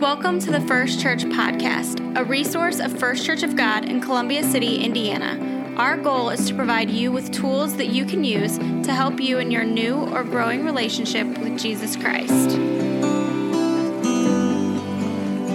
Welcome to the First Church Podcast, a resource of First Church of God in Columbia City, Indiana. Our goal is to provide you with tools that you can use to help you in your new or growing relationship with Jesus Christ.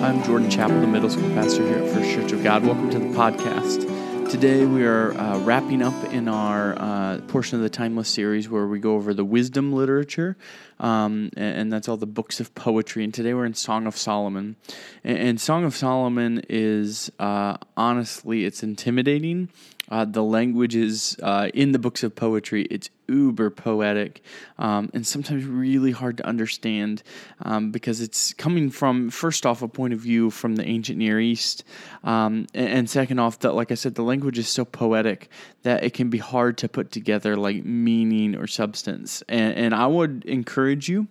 I'm Jordan Chappell, the middle school pastor here at First Church of God. Welcome to the podcast. Today we are uh, wrapping up in our uh, portion of the Timeless series where we go over the wisdom literature, um, and, and, that's all the books of poetry. And today we're in Song of Solomon, and, and Song of Solomon is uh, honestly it's intimidating uh, the language is uh, in the books of poetry. It's uber poetic um, and sometimes really hard to understand um, because it's coming from, first off, a point of view from the ancient Near East. Um, and, and, second off, that, like I said, the language is so poetic that it can be hard to put together like meaning or substance. And, and I would encourage you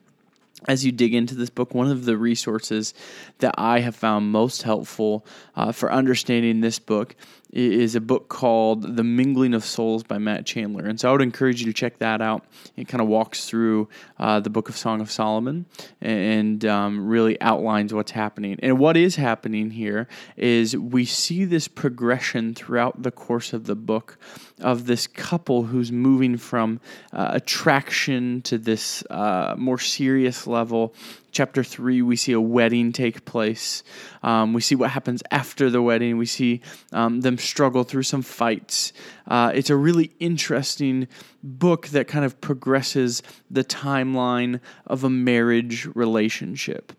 as you dig into this book, one of the resources that I have found most helpful uh, for understanding this book is a book called The Mingling of Souls by Matt Chandler. And so I would encourage you to check that out. It kind of walks through uh, the book of Song of Solomon and um, really outlines what's happening. And what is happening here is we see this progression throughout the course of the book of this couple who's moving from uh, attraction to this uh, more serious level chapter 3, we see a wedding take place. Um, we see what happens after the wedding. We see um, them struggle through some fights. Uh, it's a really interesting book that kind of progresses the timeline of a marriage relationship.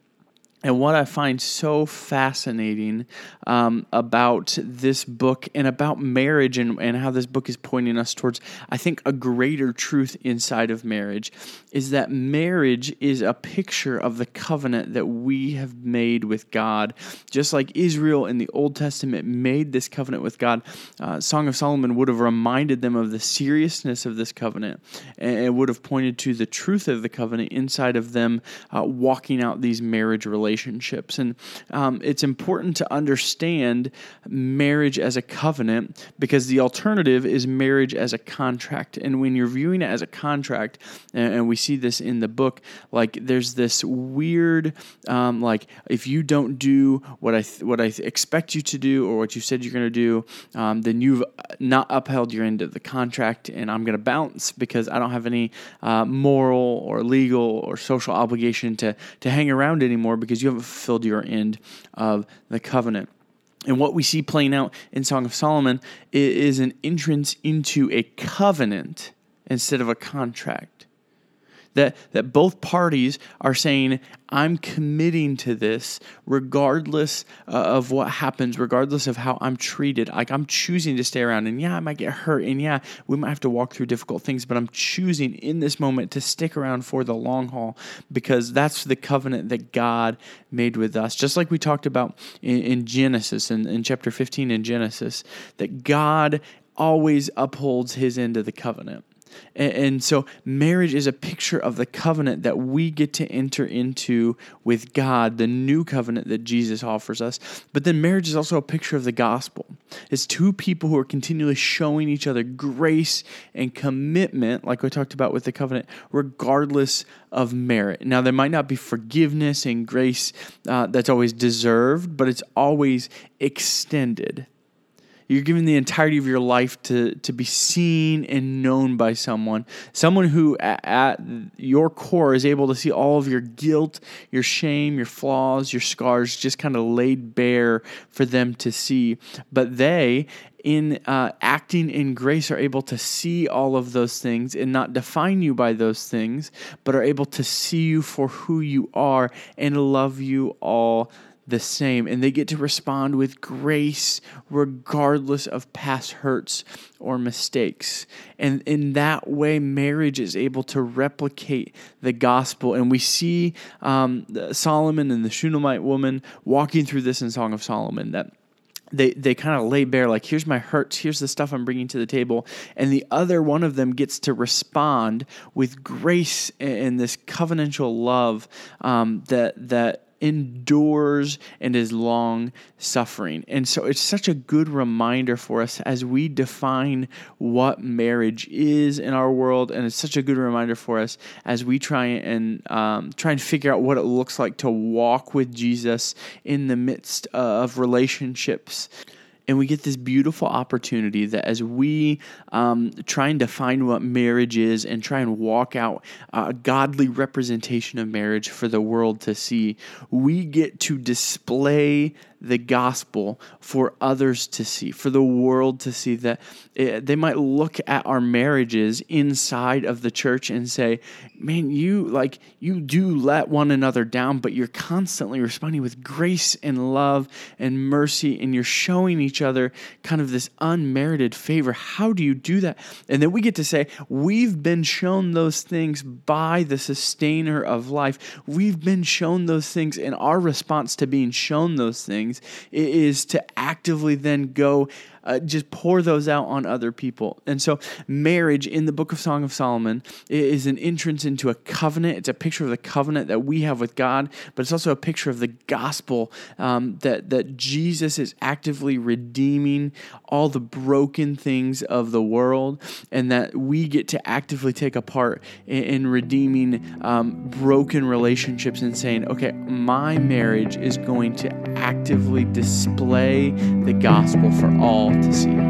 And what I find so fascinating um, about this book and about marriage and, and how this book is pointing us towards, I think, a greater truth inside of marriage is that marriage is a picture of the covenant that we have made with God. Just like Israel in the Old Testament made this covenant with God, uh, Song of Solomon would have reminded them of the seriousness of this covenant and it would have pointed to the truth of the covenant inside of them uh, walking out these marriage relationships relationships. And um, it's important to understand marriage as a covenant because the alternative is marriage as a contract. And when you're viewing it as a contract, and, we see this in the book, like there's this weird, um, like if you don't do what I th- what I th- expect you to do or what you said you're going to do, um, then you've not upheld your end of the contract, and I'm going to bounce because I don't have any uh, moral or legal or social obligation to to hang around anymore because because you haven't fulfilled your end of the covenant. And what we see playing out in Song of Solomon is an entrance into a covenant instead of a contract that, that both parties are saying, I'm committing to this regardless uh, of what happens, regardless of how I'm treated. Like I'm choosing to stay around. And yeah, I might get hurt. And yeah, we might have to walk through difficult things, but I'm choosing in this moment to stick around for the long haul because that's the covenant that God made with us. Just like we talked about in, in Genesis, in, in chapter 15 in Genesis, that God always upholds his end of the covenant. And, and, so marriage is a picture of the covenant that we get to enter into with God, the new covenant that Jesus offers us. But then marriage is also a picture of the gospel. It's two people who are continually showing each other grace and commitment, like we talked about with the covenant, regardless of merit. Now, there might not be forgiveness and grace uh, that's always deserved, but it's always extended. You're giving the entirety of your life to, to be seen and known by someone. Someone who, at, at your core, is able to see all of your guilt, your shame, your flaws, your scars just kind of laid bare for them to see. But they, in uh, acting in grace are able to see all of those things and not define you by those things, but are able to see you for who you are and love you all the same, and they get to respond with grace regardless of past hurts or mistakes. And in that way, marriage is able to replicate the gospel. And we see um, Solomon and the Shunammite woman walking through this in Song of Solomon that they they kind of lay bare like here's my hurts here's the stuff i'm bringing to the table and the other one of them gets to respond with grace and this covenantal love um, that that endures and is long suffering. And so it's such a good reminder for us as we define what marriage is in our world, and it's such a good reminder for us as we try and um, try and figure out what it looks like to walk with Jesus in the midst of relationships and we get this beautiful opportunity that as we um, try and define what marriage is and try and walk out a godly representation of marriage for the world to see, we get to display the gospel for others to see, for the world to see that they might look at our marriages inside of the church and say, man, you like, you do let one another down, but you're constantly responding with grace and love and mercy, and you're showing each other kind of this unmerited favor. How do you do that? And then we get to say, we've been shown those things by the sustainer of life. We've been shown those things, and our response to being shown those things things is to actively then go uh, just pour those out on other people. And so, marriage in the book of Song of Solomon is an entrance into a covenant. It's a picture of the covenant that we have with God, but it's also a picture of the gospel um, that, that Jesus is actively redeeming all the broken things of the world, and that we get to actively take a part in, in redeeming um, broken relationships and saying, okay, my marriage is going to actively display the gospel for to see.